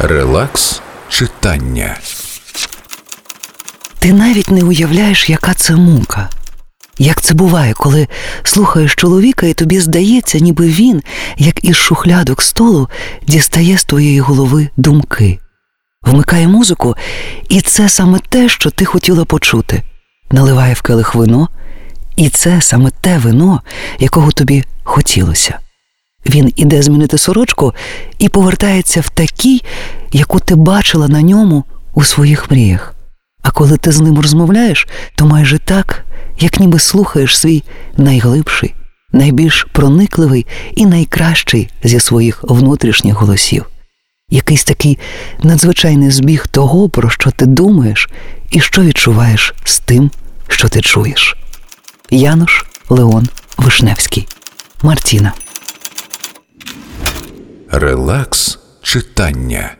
Релакс читання. Ти навіть не уявляєш, яка це мука. Як це буває, коли слухаєш чоловіка, і тобі здається, ніби він, як із шухлядок столу, дістає з твоєї голови думки, вмикає музику, і це саме те, що ти хотіла почути, наливає в келих вино, і це саме те вино, якого тобі хотілося. Він іде змінити сорочку і повертається в такій, яку ти бачила на ньому у своїх мріях. А коли ти з ним розмовляєш, то майже так, як ніби слухаєш свій найглибший, найбільш проникливий і найкращий зі своїх внутрішніх голосів. Якийсь такий надзвичайний збіг того, про що ти думаєш і що відчуваєш з тим, що ти чуєш. Януш Леон Вишневський. Мартіна. Релакс читання.